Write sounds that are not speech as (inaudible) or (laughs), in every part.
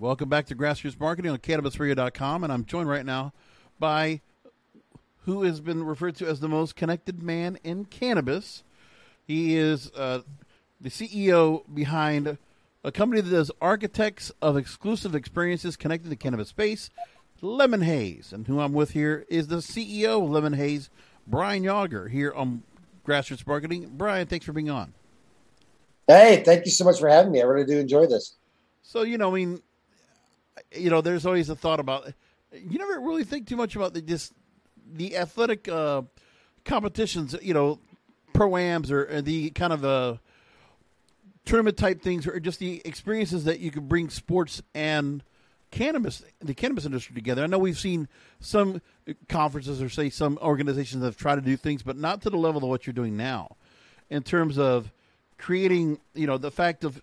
Welcome back to Grassroots Marketing on CannabisRadio.com, and I'm joined right now by who has been referred to as the most connected man in cannabis. He is uh, the CEO behind a company that does architects of exclusive experiences connected to cannabis space, Lemon Haze. And who I'm with here is the CEO of Lemon Haze, Brian Yager, here on Grassroots Marketing. Brian, thanks for being on. Hey, thank you so much for having me. I really do enjoy this. So, you know, I mean, you know, there's always a thought about you never really think too much about the just the athletic uh, competitions, you know, pro-ams or, or the kind of uh, tournament type things or just the experiences that you can bring sports and cannabis the cannabis industry together. I know we've seen some conferences or say some organizations have tried to do things, but not to the level of what you're doing now in terms of creating, you know, the fact of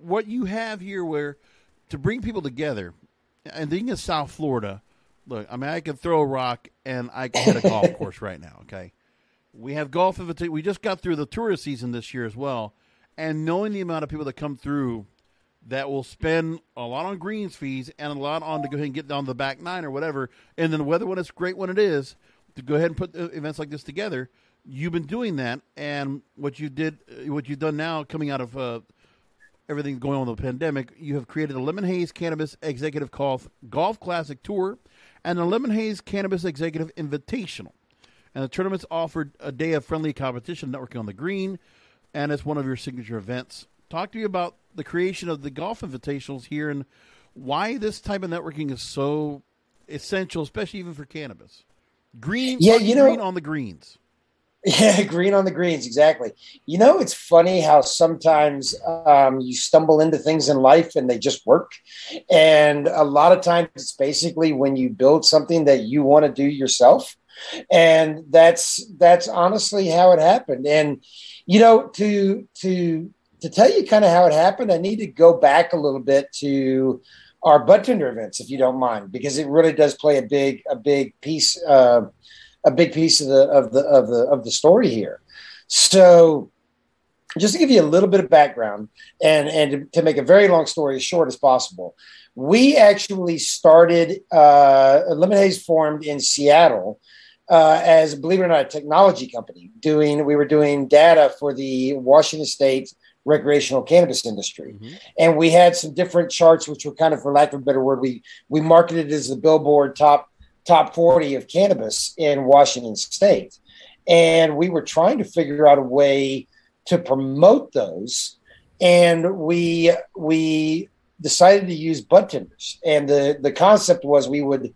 what you have here where to bring people together, and being in South Florida, look, I mean, I can throw a rock and I can hit a golf (coughs) course right now. Okay, we have golf invitation. We just got through the tourist season this year as well, and knowing the amount of people that come through that will spend a lot on greens fees and a lot on to go ahead and get down the back nine or whatever, and then the weather when it's great when it is to go ahead and put events like this together. You've been doing that, and what you did, what you've done now, coming out of uh, everything going on with the pandemic, you have created the Lemon Haze Cannabis Executive Golf, Golf Classic Tour and the Lemon Haze Cannabis Executive Invitational. And the tournament's offered a day of friendly competition, networking on the green, and it's one of your signature events. Talk to you about the creation of the golf invitationals here and why this type of networking is so essential, especially even for cannabis. Green, yeah, you green know, on the greens. Yeah, (laughs) green on the greens, exactly. You know, it's funny how sometimes um, you stumble into things in life and they just work. And a lot of times it's basically when you build something that you want to do yourself. And that's that's honestly how it happened. And you know, to to to tell you kind of how it happened, I need to go back a little bit to our tender events, if you don't mind, because it really does play a big a big piece. Uh, a big piece of the of the of the of the story here. So just to give you a little bit of background and and to make a very long story as short as possible, we actually started uh, Lemon Haze formed in Seattle uh, as believe it or not a technology company doing we were doing data for the Washington State recreational cannabis industry mm-hmm. and we had some different charts which were kind of for lack of a better word we we marketed as the billboard top top 40 of cannabis in Washington state. And we were trying to figure out a way to promote those. And we, we decided to use bud tenders. And the, the concept was we would,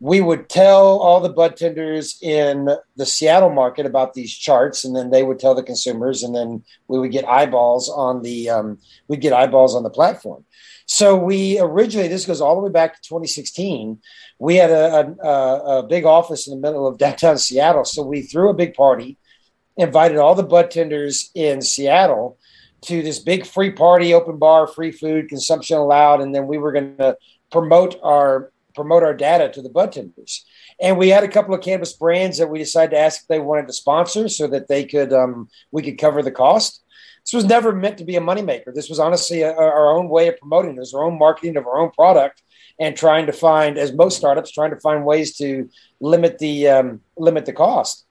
we would tell all the bud tenders in the Seattle market about these charts, and then they would tell the consumers, and then we would get eyeballs on the um, we'd get eyeballs on the platform. So we originally, this goes all the way back to 2016. We had a, a, a big office in the middle of downtown Seattle. So we threw a big party, invited all the bud tenders in Seattle to this big free party, open bar, free food, consumption allowed, and then we were going to promote our promote our data to the bud tenders. And we had a couple of cannabis brands that we decided to ask if they wanted to sponsor so that they could um, we could cover the cost this was never meant to be a moneymaker. This was honestly a, our own way of promoting this, our own marketing of our own product, and trying to find, as most startups, trying to find ways to limit the um, limit the cost.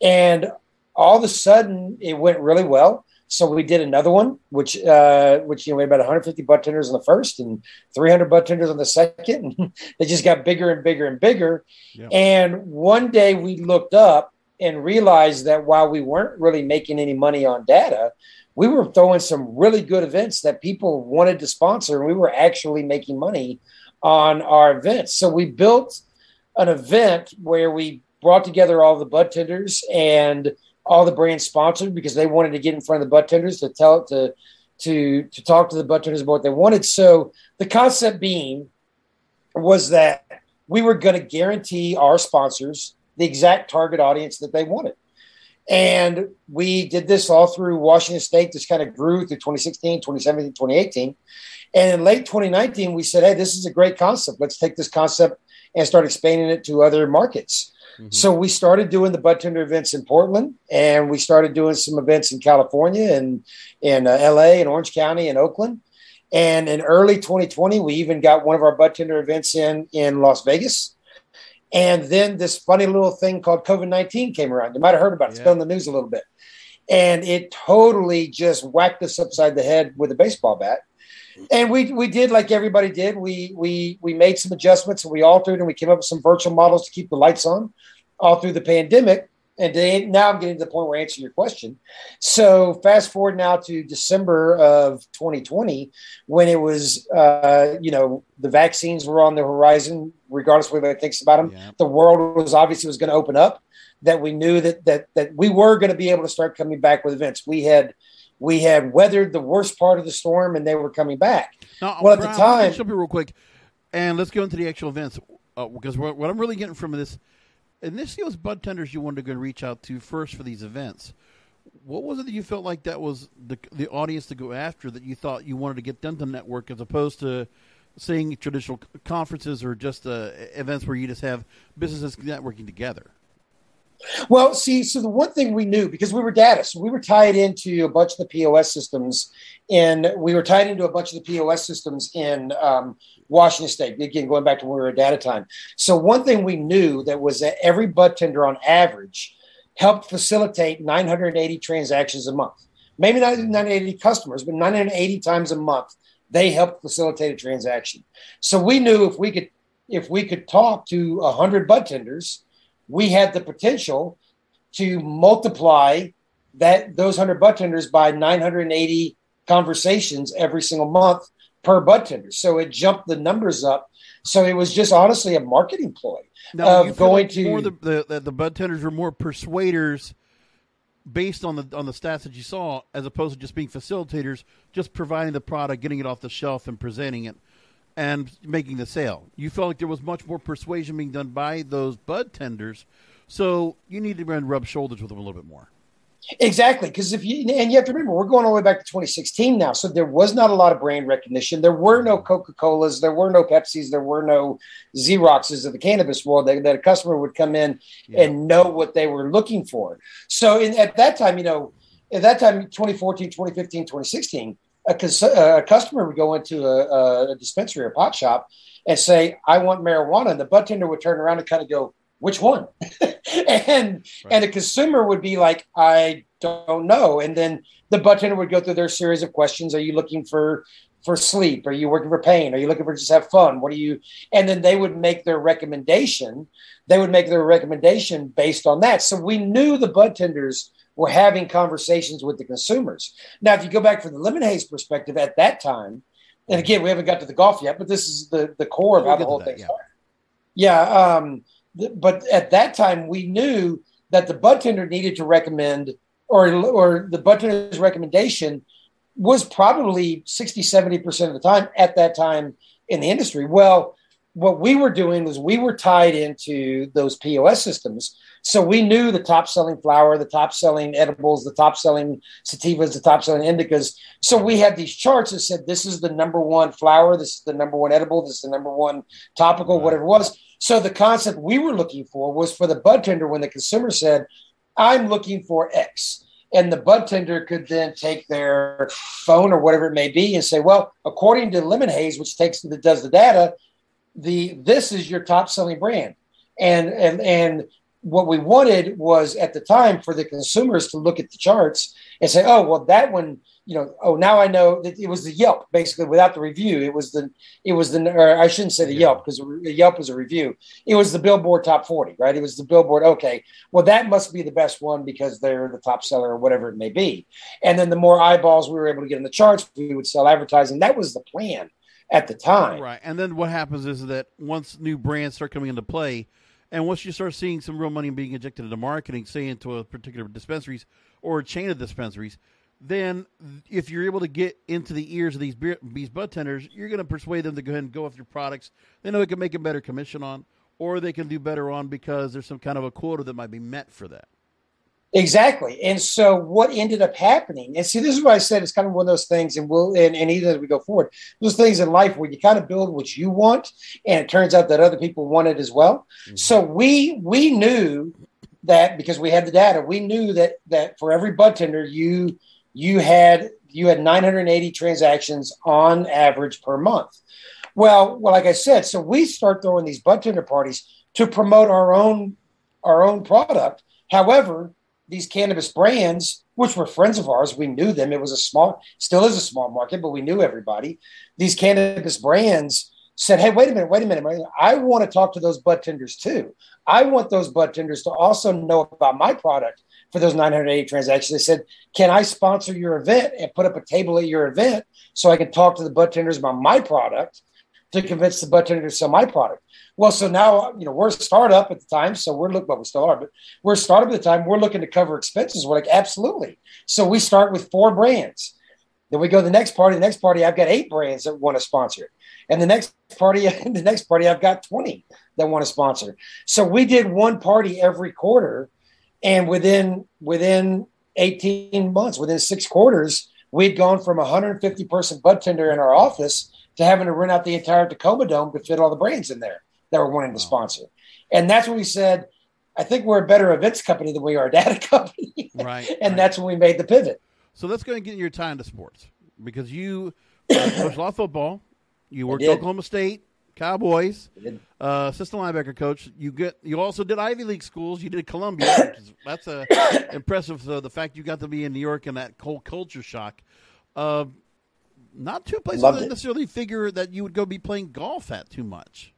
And all of a sudden, it went really well. So we did another one, which uh, which you know we had about 150 bud tenders on the first and 300 bud tenders on the second. (laughs) And they just got bigger and bigger and bigger. And one day we looked up and realized that while we weren't really making any money on data, we were throwing some really good events that people wanted to sponsor, and we were actually making money on our events. So we built an event where we brought together all the bud tenders and all the brands sponsored because they wanted to get in front of the bud tenders to tell to to to talk to the bud tenders about what they wanted. So the concept being was that we were going to guarantee our sponsors the exact target audience that they wanted. And we did this all through Washington State. This kind of grew through 2016, 2017, 2018. And in late 2019, we said, hey, this is a great concept. Let's take this concept and start expanding it to other markets. Mm-hmm. So we started doing the bud tender events in Portland, and we started doing some events in California and in uh, LA and Orange County and Oakland. And in early 2020, we even got one of our bud tender events in in Las Vegas. And then this funny little thing called COVID 19 came around. You might have heard about it. It's yeah. been on the news a little bit. And it totally just whacked us upside the head with a baseball bat. And we we did like everybody did. We we we made some adjustments and we altered and we came up with some virtual models to keep the lights on all through the pandemic. And they, now I'm getting to the point where I answer your question. So fast forward now to December of 2020, when it was, uh, you know, the vaccines were on the horizon, regardless of what anybody thinks about them. Yeah. The world was obviously was going to open up. That we knew that that that we were going to be able to start coming back with events. We had we had weathered the worst part of the storm, and they were coming back. Now, well, at the time, jump in real quick, and let's go into the actual events uh, because what, what I'm really getting from this and this was bud tenders you wanted to go reach out to first for these events. What was it that you felt like that was the the audience to go after that you thought you wanted to get done to network as opposed to seeing traditional conferences or just uh, events where you just have businesses networking together? Well, see, so the one thing we knew because we were data, so we were tied into a bunch of the POS systems, and we were tied into a bunch of the POS systems in um, Washington State. Again, going back to when we were at data time. So one thing we knew that was that every bud tender on average helped facilitate 980 transactions a month. Maybe not 980 customers, but 980 times a month they helped facilitate a transaction. So we knew if we could if we could talk to 100 bud tenders we had the potential to multiply that those 100 bud tenders by 980 conversations every single month per bud tender. So it jumped the numbers up. So it was just honestly a marketing ploy now, of going to the, the the bud tenders were more persuaders based on the on the stats that you saw, as opposed to just being facilitators, just providing the product, getting it off the shelf, and presenting it and making the sale. You felt like there was much more persuasion being done by those bud tenders, so you need to rub shoulders with them a little bit more. Exactly, because if you and you have to remember, we're going all the way back to 2016 now, so there was not a lot of brand recognition. There were no Coca Colas, there were no Pepsis, there were no Xeroxes of the cannabis world that, that a customer would come in yeah. and know what they were looking for. So in, at that time, you know, at that time, 2014, 2015, 2016, a, a customer would go into a, a, dispensary or pot shop and say, I want marijuana. And the bud tender would turn around and kind of go, which one? (laughs) (laughs) and right. and the consumer would be like, I don't know. And then the bud tender would go through their series of questions. Are you looking for for sleep? Are you working for pain? Are you looking for just have fun? What are you? And then they would make their recommendation. They would make their recommendation based on that. So we knew the bud tenders were having conversations with the consumers. Now, if you go back from the Lemon Haze perspective at that time, and again, we haven't got to the golf yet, but this is the, the core of we'll how the whole thing yeah. started. Yeah. Um, but at that time, we knew that the bud tender needed to recommend, or, or the bud tender's recommendation was probably 60, 70% of the time at that time in the industry. Well, what we were doing was we were tied into those POS systems. So we knew the top selling flower, the top selling edibles, the top selling sativas, the top selling indicas. So we had these charts that said this is the number one flower, this is the number one edible, this is the number one topical, whatever it was. So the concept we were looking for was for the bud tender when the consumer said, I'm looking for X. And the bud tender could then take their phone or whatever it may be and say, well, according to Lemon Haze, which takes that does the data, the this is your top selling brand and and and what we wanted was at the time for the consumers to look at the charts and say, oh, well, that one, you know, oh, now I know that it was the Yelp basically without the review. It was the, it was the, or I shouldn't say the Yelp because the Yelp was a review. It was the Billboard Top 40, right? It was the Billboard. Okay, well, that must be the best one because they're the top seller or whatever it may be. And then the more eyeballs we were able to get in the charts, we would sell advertising. That was the plan at the time. Right. And then what happens is that once new brands start coming into play, and once you start seeing some real money being injected into marketing, say into a particular dispensaries or a chain of dispensaries, then if you're able to get into the ears of these beer, these bud tenders, you're going to persuade them to go ahead and go after your products they know they can make a better commission on, or they can do better on because there's some kind of a quota that might be met for that. Exactly. And so what ended up happening, and see, this is what I said, it's kind of one of those things, and we'll and, and even as we go forward, those things in life where you kind of build what you want, and it turns out that other people want it as well. Mm-hmm. So we we knew that because we had the data, we knew that that for every bud tender, you you had you had 980 transactions on average per month. Well, well, like I said, so we start throwing these bud tender parties to promote our own our own product. However, these cannabis brands, which were friends of ours, we knew them. It was a small, still is a small market, but we knew everybody. These cannabis brands said, Hey, wait a minute, wait a minute. I want to talk to those bud tenders too. I want those bud tenders to also know about my product for those 980 transactions. They said, Can I sponsor your event and put up a table at your event so I can talk to the bud tenders about my product to convince the bud tender to sell my product? Well, so now you know we're a startup at the time, so we're looking. Well, we still are, but we're a startup at the time. We're looking to cover expenses. We're like, absolutely. So we start with four brands. Then we go to the next party. The next party, I've got eight brands that want to sponsor it, and the next party, (laughs) the next party, I've got twenty that want to sponsor. So we did one party every quarter, and within within eighteen months, within six quarters, we'd gone from a 150 person bud tender in our office to having to rent out the entire Tacoma Dome to fit all the brands in there that were wanting to sponsor. And that's when we said, I think we're a better events company than we are a data (laughs) company. Right. and right. that's when we made the pivot. So let's go and get your time to sports because you (coughs) uh, coached a lot of football. You worked at Oklahoma State, Cowboys, uh, assistant linebacker coach. You get you also did Ivy League schools. You did Columbia. (coughs) Is, that's a impressive. Uh, the fact you got to be in New York and that cold culture shock. Uh, not two places I necessarily figure that you would go be playing golf at too much.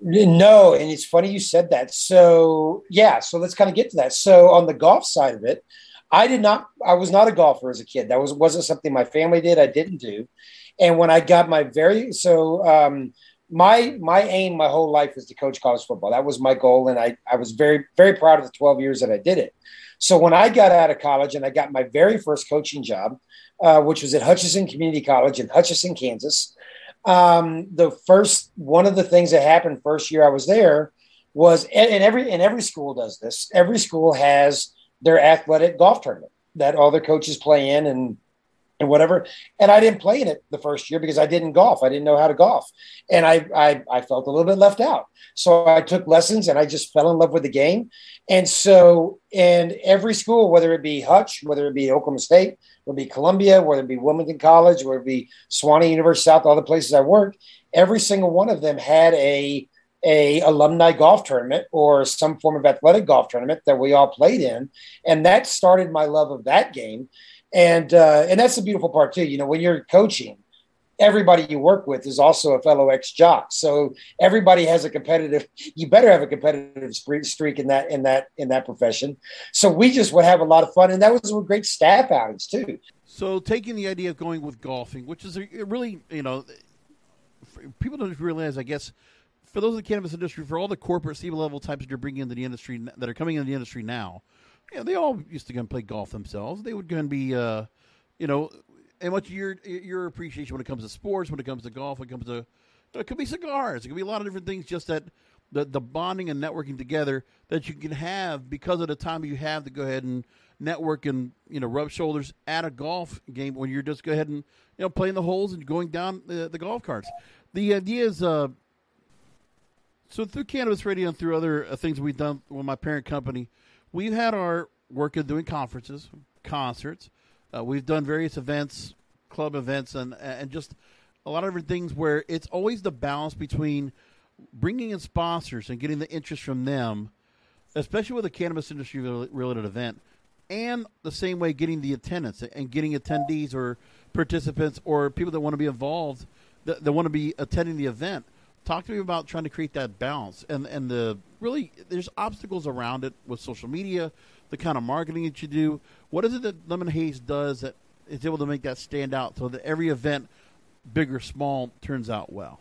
No, and it's funny you said that. So yeah, so let's kind of get to that. So on the golf side of it, I did not. I was not a golfer as a kid. That was wasn't something my family did. I didn't do. And when I got my very so um, my my aim my whole life was to coach college football. That was my goal, and I I was very very proud of the twelve years that I did it. So when I got out of college and I got my very first coaching job, uh, which was at Hutchinson Community College in Hutchinson, Kansas, um, the first one of the things that happened first year I was there was, and every and every school does this. Every school has their athletic golf tournament that all their coaches play in, and and whatever. And I didn't play in it the first year because I didn't golf. I didn't know how to golf, and I I, I felt a little bit left out. So I took lessons, and I just fell in love with the game. And so, and every school, whether it be Hutch, whether it be Oklahoma State, whether it be Columbia, whether it be Wilmington College, whether it be Sewanee University South, all the places I worked, every single one of them had a a alumni golf tournament or some form of athletic golf tournament that we all played in, and that started my love of that game. And uh, and that's the beautiful part too. You know, when you're coaching, everybody you work with is also a fellow ex jock. So everybody has a competitive. You better have a competitive streak in that in that in that profession. So we just would have a lot of fun, and that was a great staff outings too. So taking the idea of going with golfing, which is a, really you know, people don't realize, I guess. For those in the cannabis industry, for all the corporate C level types that you're bringing into the industry that are coming into the industry now, yeah, they all used to go and play golf themselves. They would go and be, uh, you know, and what's your your appreciation when it comes to sports, when it comes to golf, when it comes to it could be cigars, it could be a lot of different things. Just that the the bonding and networking together that you can have because of the time you have to go ahead and network and you know rub shoulders at a golf game when you're just go ahead and you know playing the holes and going down the, the golf carts. The idea is. Uh, so through cannabis radio and through other uh, things we've done with my parent company, we've had our work of doing conferences, concerts. Uh, we've done various events, club events, and and just a lot of different things where it's always the balance between bringing in sponsors and getting the interest from them, especially with a cannabis industry related event, and the same way getting the attendance and getting attendees or participants or people that want to be involved that, that want to be attending the event. Talk to me about trying to create that balance and and the really there's obstacles around it with social media, the kind of marketing that you do. What is it that Lemon Haze does that is able to make that stand out so that every event, big or small, turns out well?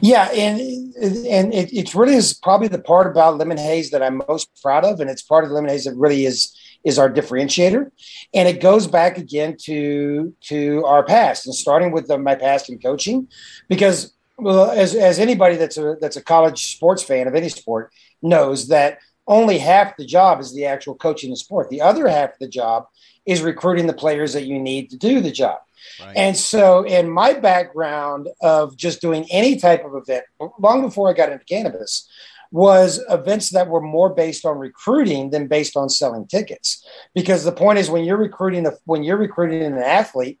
Yeah, and and it, it really is probably the part about Lemon Haze that I'm most proud of, and it's part of Lemon Haze that really is is our differentiator, and it goes back again to to our past and starting with the, my past in coaching, because well, as as anybody that's a that's a college sports fan of any sport knows that only half the job is the actual coaching the sport. The other half of the job is recruiting the players that you need to do the job. Right. And so, in my background of just doing any type of event, long before I got into cannabis, was events that were more based on recruiting than based on selling tickets. Because the point is, when you're recruiting a, when you're recruiting an athlete,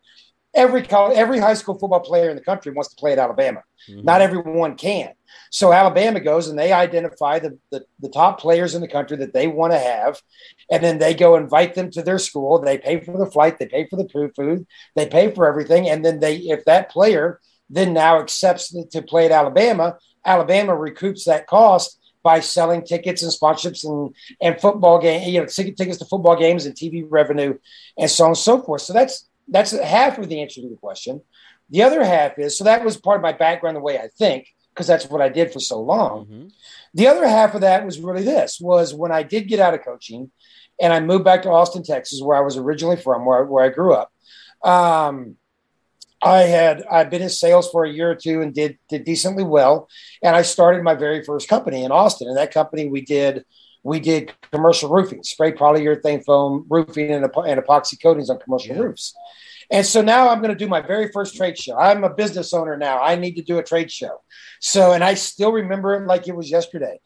every college, every high school football player in the country wants to play at Alabama. Mm-hmm. Not everyone can. So Alabama goes and they identify the, the, the top players in the country that they want to have. And then they go invite them to their school. They pay for the flight, they pay for the food, they pay for everything. And then they, if that player then now accepts to play at Alabama, Alabama recoups that cost by selling tickets and sponsorships and, and football game, you know, tickets to football games and TV revenue and so on and so forth. So that's that's half of the answer to the question. The other half is so that was part of my background, the way I think, because that's what I did for so long. Mm-hmm. The other half of that was really this was when I did get out of coaching and I moved back to Austin, Texas, where I was originally from, where, where I grew up. Um, I had I'd been in sales for a year or two and did did decently well, and I started my very first company in Austin. And that company we did we did commercial roofing, spray polyurethane foam roofing and, and epoxy coatings on commercial yeah. roofs. And so now I'm going to do my very first trade show. I'm a business owner now. I need to do a trade show. So, and I still remember it like it was yesterday.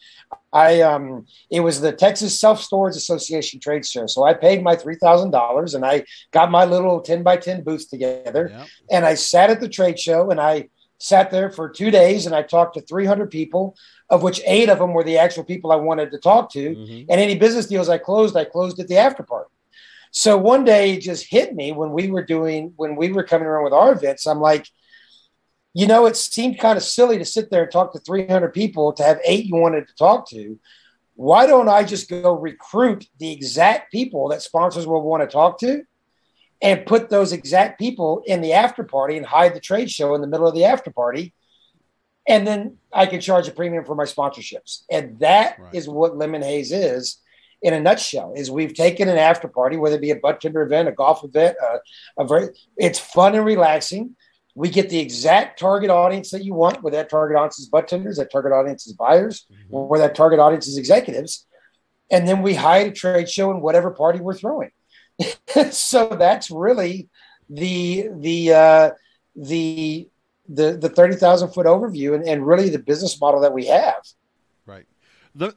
I um, it was the Texas Self Storage Association trade show. So I paid my three thousand dollars and I got my little ten by ten booth together, yeah. and I sat at the trade show and I sat there for two days and I talked to 300 people, of which eight of them were the actual people I wanted to talk to. Mm-hmm. And any business deals I closed, I closed at the after party. So one day it just hit me when we were doing, when we were coming around with our events. I'm like, you know, it seemed kind of silly to sit there and talk to 300 people to have eight you wanted to talk to. Why don't I just go recruit the exact people that sponsors will want to talk to and put those exact people in the after party and hide the trade show in the middle of the after party? And then I can charge a premium for my sponsorships. And that right. is what Lemon Haze is in a nutshell is we've taken an after party, whether it be a bud tender event, a golf event, uh, a very, it's fun and relaxing. We get the exact target audience that you want, where that target audience is bud tenders, that target audience is buyers, mm-hmm. or that target audience is executives. And then we hide a trade show in whatever party we're throwing. (laughs) so that's really the the uh, the the the thirty thousand foot overview and, and really the business model that we have. Right.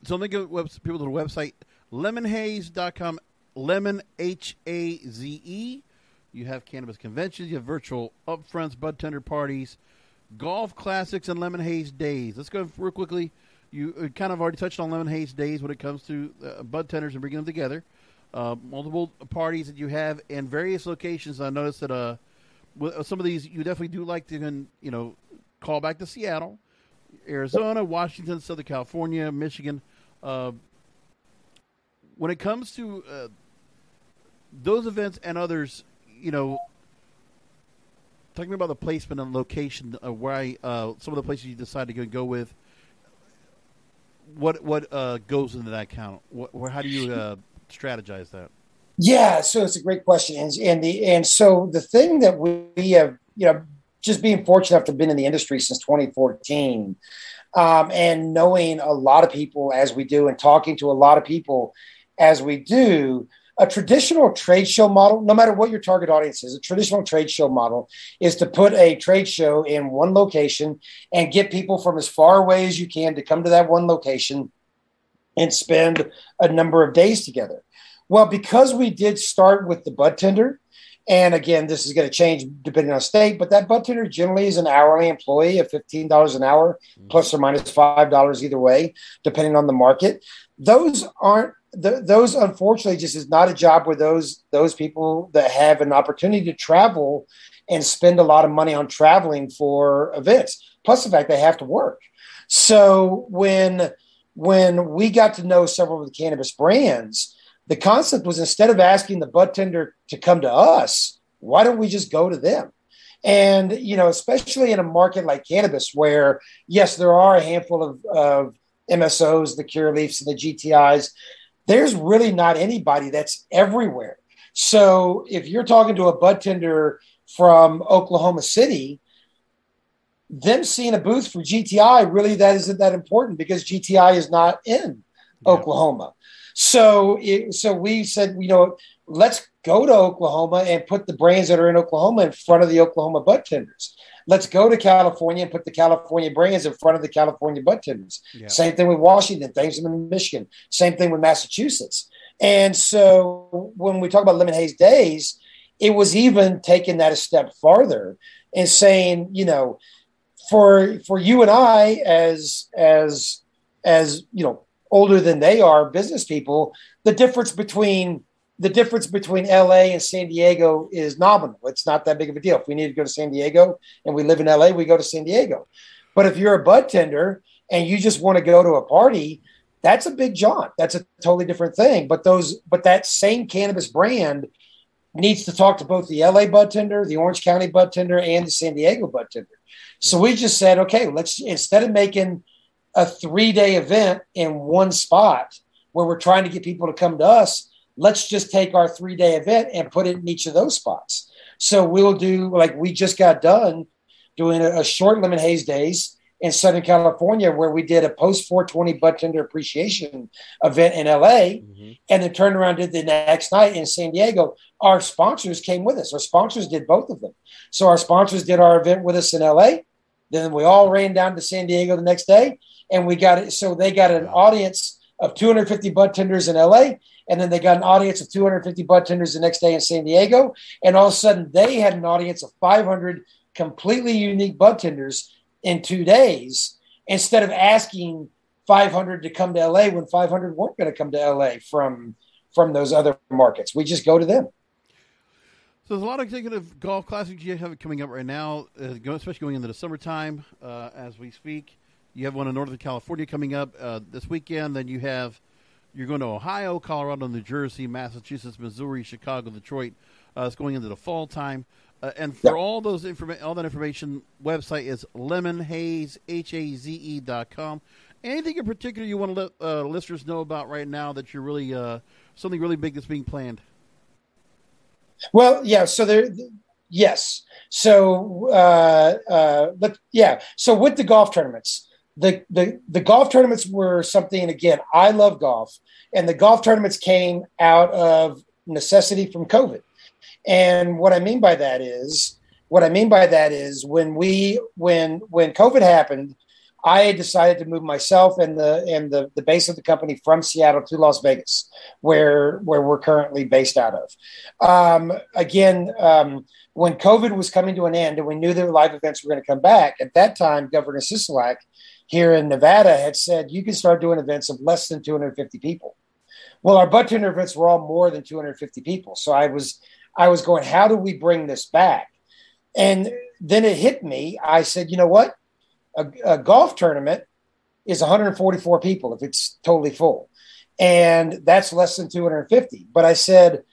So they go people to the website lemonhaze.com, lemon, H A Z E. You have cannabis conventions, you have virtual upfronts, bud tender parties, golf classics, and lemon haze days. Let's go real quickly. You uh, kind of already touched on lemon haze days when it comes to uh, bud tenders and bringing them together. Uh, multiple parties that you have in various locations. I noticed that uh, uh some of these you definitely do like to, you know, call back to Seattle, Arizona, Washington, Southern California, Michigan. Uh, when it comes to uh, those events and others, you know, talking about the placement and location of where I, uh, some of the places you decide to go with, what what uh, goes into that count? What, how do you uh, strategize that? Yeah, so it's a great question, and, and the and so the thing that we have, you know, just being fortunate to have been in the industry since 2014, um, and knowing a lot of people as we do, and talking to a lot of people as we do, a traditional trade show model, no matter what your target audience is, a traditional trade show model is to put a trade show in one location and get people from as far away as you can to come to that one location and spend a number of days together. Well, because we did start with the bud tender And again, this is going to change depending on state, but that bud tender generally is an hourly employee of $15 an hour, mm-hmm. plus or minus $5 either way, depending on the market. Those aren't the, those unfortunately just is not a job where those those people that have an opportunity to travel and spend a lot of money on traveling for events plus the fact they have to work so when when we got to know several of the cannabis brands the concept was instead of asking the bud tender to come to us why don't we just go to them and you know especially in a market like cannabis where yes there are a handful of, of msos the Curaleafs and the gtis there's really not anybody that's everywhere. So if you're talking to a bud tender from Oklahoma City, them seeing a booth for GTI really that isn't that important because GTI is not in yeah. Oklahoma. So it, so we said, you know, let's go to Oklahoma and put the brands that are in Oklahoma in front of the Oklahoma bud tenders. Let's go to California and put the California brands in front of the California bud tenders. Yeah. Same thing with Washington, things in Michigan, same thing with Massachusetts. And so when we talk about lemon haze days, it was even taking that a step farther and saying, you know, for for you and I as as as you know older than they are business people, the difference between the difference between LA and San Diego is nominal. It's not that big of a deal. If we need to go to San Diego and we live in LA, we go to San Diego. But if you're a bud tender and you just want to go to a party, that's a big jaunt. That's a totally different thing. But those, but that same cannabis brand needs to talk to both the LA bud tender, the Orange County bud tender, and the San Diego bud tender. So we just said, okay, let's instead of making a three day event in one spot where we're trying to get people to come to us, let's just take our three day event and put it in each of those spots. So we'll do like we just got done doing a, a short lemon haze days in Southern California where we did a post 420 bud tender appreciation event in LA mm-hmm. and then turned around did the next night in San Diego. Our sponsors came with us. Our sponsors did both of them. So our sponsors did our event with us in LA. Then we all ran down to San Diego the next day and we got it. So they got an audience of 250 bud tenders in LA and then they got an audience of 250 bud tenders the next day in San Diego. And all of a sudden, they had an audience of 500 completely unique bud tenders in two days instead of asking 500 to come to LA when 500 weren't going to come to LA from from those other markets. We just go to them. So there's a lot of executive golf classics you have coming up right now, uh, especially going into the summertime uh, as we speak. You have one in Northern California coming up uh, this weekend. Then you have you're going to Ohio, Colorado, New Jersey, Massachusetts, Missouri, Chicago, Detroit. Uh, it's going into the fall time. Uh, and for all those informa- all that information, website is lemonhaze, H-A-Z-E dot com. Anything in particular you want to let uh, listeners know about right now that you're really uh, something really big that's being planned? Well, yeah. So there, yes. So, uh, uh, but yeah. So with the golf tournaments, the, the the golf tournaments were something again i love golf and the golf tournaments came out of necessity from covid and what i mean by that is what i mean by that is when we when when covid happened i decided to move myself and the and the, the base of the company from seattle to las vegas where where we're currently based out of um, again um, when covid was coming to an end and we knew that live events were going to come back at that time governor sisolak here in Nevada had said you can start doing events of less than 250 people. Well, our tender events were all more than 250 people. So I was I was going, how do we bring this back? And then it hit me. I said, you know what? A, a golf tournament is 144 people if it's totally full. And that's less than 250. But I said,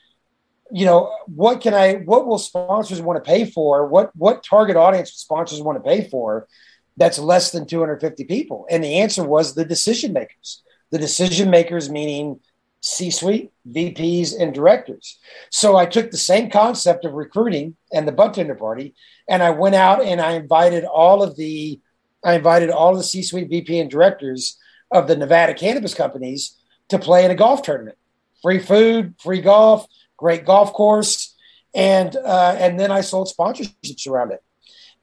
you know, what can I what will sponsors want to pay for? What what target audience sponsors want to pay for? that's less than 250 people? And the answer was the decision makers. The decision makers, meaning C suite, VPs, and directors. So I took the same concept of recruiting and the bud tender party, and I went out and I invited all of the I invited all of the C suite, VP, and directors of the Nevada cannabis companies to play in a golf tournament. Free food, free golf, great golf course, and uh, and then I sold sponsorships around it.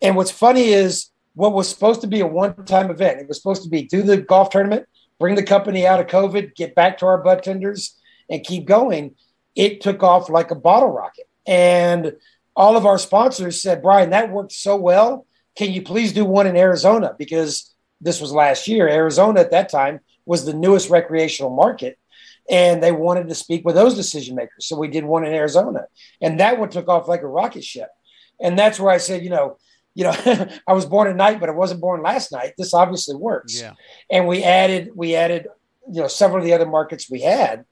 And what's funny is what was supposed to be a one-time event. It was supposed to be do the golf tournament, bring the company out of COVID, get back to our bud tenders, and keep going. It took off like a bottle rocket. And all of our sponsors said, Brian, that worked so well. Can you please do one in Arizona? Because this was last year. Arizona at that time was the newest recreational market. And they wanted to speak with those decision makers. So we did one in Arizona. And that one took off like a rocket ship. And that's where I said, you know, you know, (laughs) I was born at night, but I wasn't born last night. This obviously works. Yeah. And we added, we added, you know, several of the other markets we had,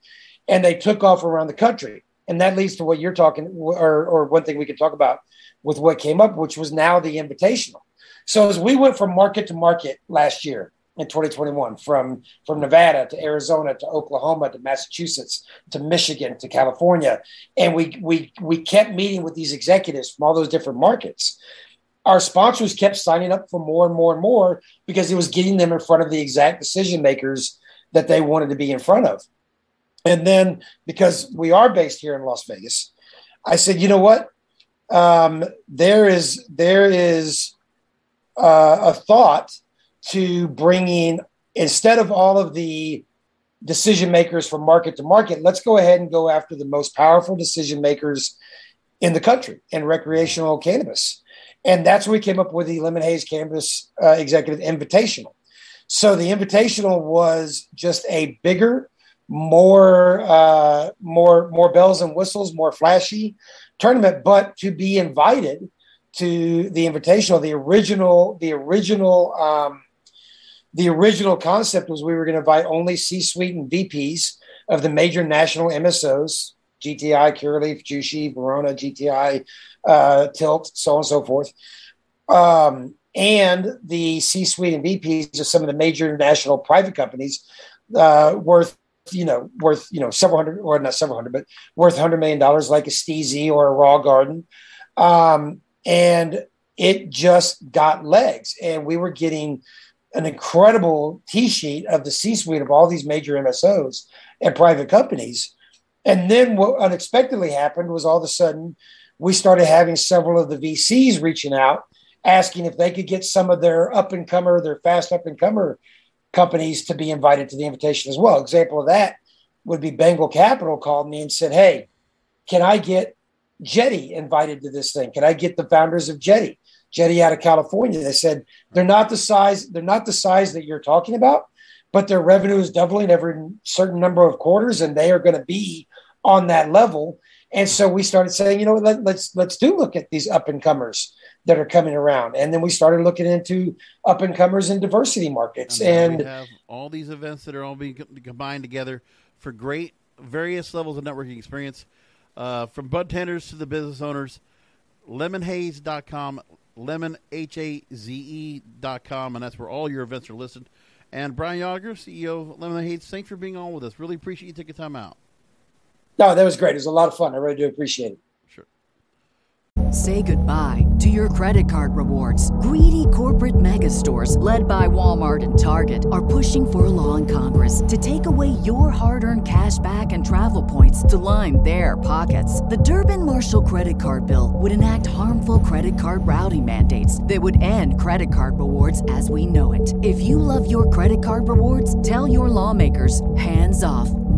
and they took off around the country. And that leads to what you're talking, or, or one thing we can talk about with what came up, which was now the invitational. So as we went from market to market last year in 2021, from from Nevada to Arizona to Oklahoma to Massachusetts to Michigan to California, and we we we kept meeting with these executives from all those different markets our sponsors kept signing up for more and more and more because it was getting them in front of the exact decision makers that they wanted to be in front of. And then because we are based here in Las Vegas, I said, you know what? Um, there is there is uh, a thought to bringing instead of all of the decision makers from market to market, let's go ahead and go after the most powerful decision makers in the country in recreational cannabis. And that's when we came up with the Lemon Haze Cannabis uh, Executive Invitational. So the Invitational was just a bigger, more, uh, more, more bells and whistles, more flashy tournament, but to be invited to the Invitational, the original, the original, um, the original concept was we were going to invite only C-suite and VPs of the major national MSOs, GTI, Curaleaf, Jushi, Verano, GTI, uh, Tilt, so on and so forth. Um, and the C-suite and VPs of some of the major national private companies uh, worth you know worth you know several hundred or not several hundred but worth hundred million dollars like a Stiiizy or a Raw Garden, um, and it just got legs, and we were getting an incredible T-sheet of the C-suite of all these major MSOs and private companies. And then what unexpectedly happened was all of a sudden we started having several of the VCs reaching out, asking if they could get some of their up and comer, their fast up and comer companies to be invited to the invitation as well. Example of that would be Bengal Capital called me and said, Hey, can I get Jetty invited to this thing? Can I get the founders of Jetty? Jetty out of California. They said they're not the size, they're not the size that you're talking about, but their revenue is doubling every certain number of quarters, and they are going to be on that level. And so we started saying, you know, let, let's let's do look at these up and comers that are coming around, and then we started looking into up and comers in diversity markets. And, and we have all these events that are all being combined together for great various levels of networking experience, uh, from bud tenders to the business owners. Lemonhaze.com, lemon h a z e dot com, and that's where all your events are listed. And Brian Yager, CEO of Lemon Haze, thanks for being on with us. Really appreciate you taking time out. No, that was great. It was a lot of fun. I really do appreciate it. Sure. Say goodbye to your credit card rewards. Greedy corporate mega stores, led by Walmart and Target, are pushing for a law in Congress to take away your hard earned cash back and travel points to line their pockets. The Durbin Marshall credit card bill would enact harmful credit card routing mandates that would end credit card rewards as we know it. If you love your credit card rewards, tell your lawmakers hands off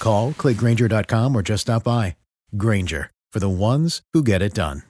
Call, clickgrainger.com, or just stop by. Grainger, for the ones who get it done.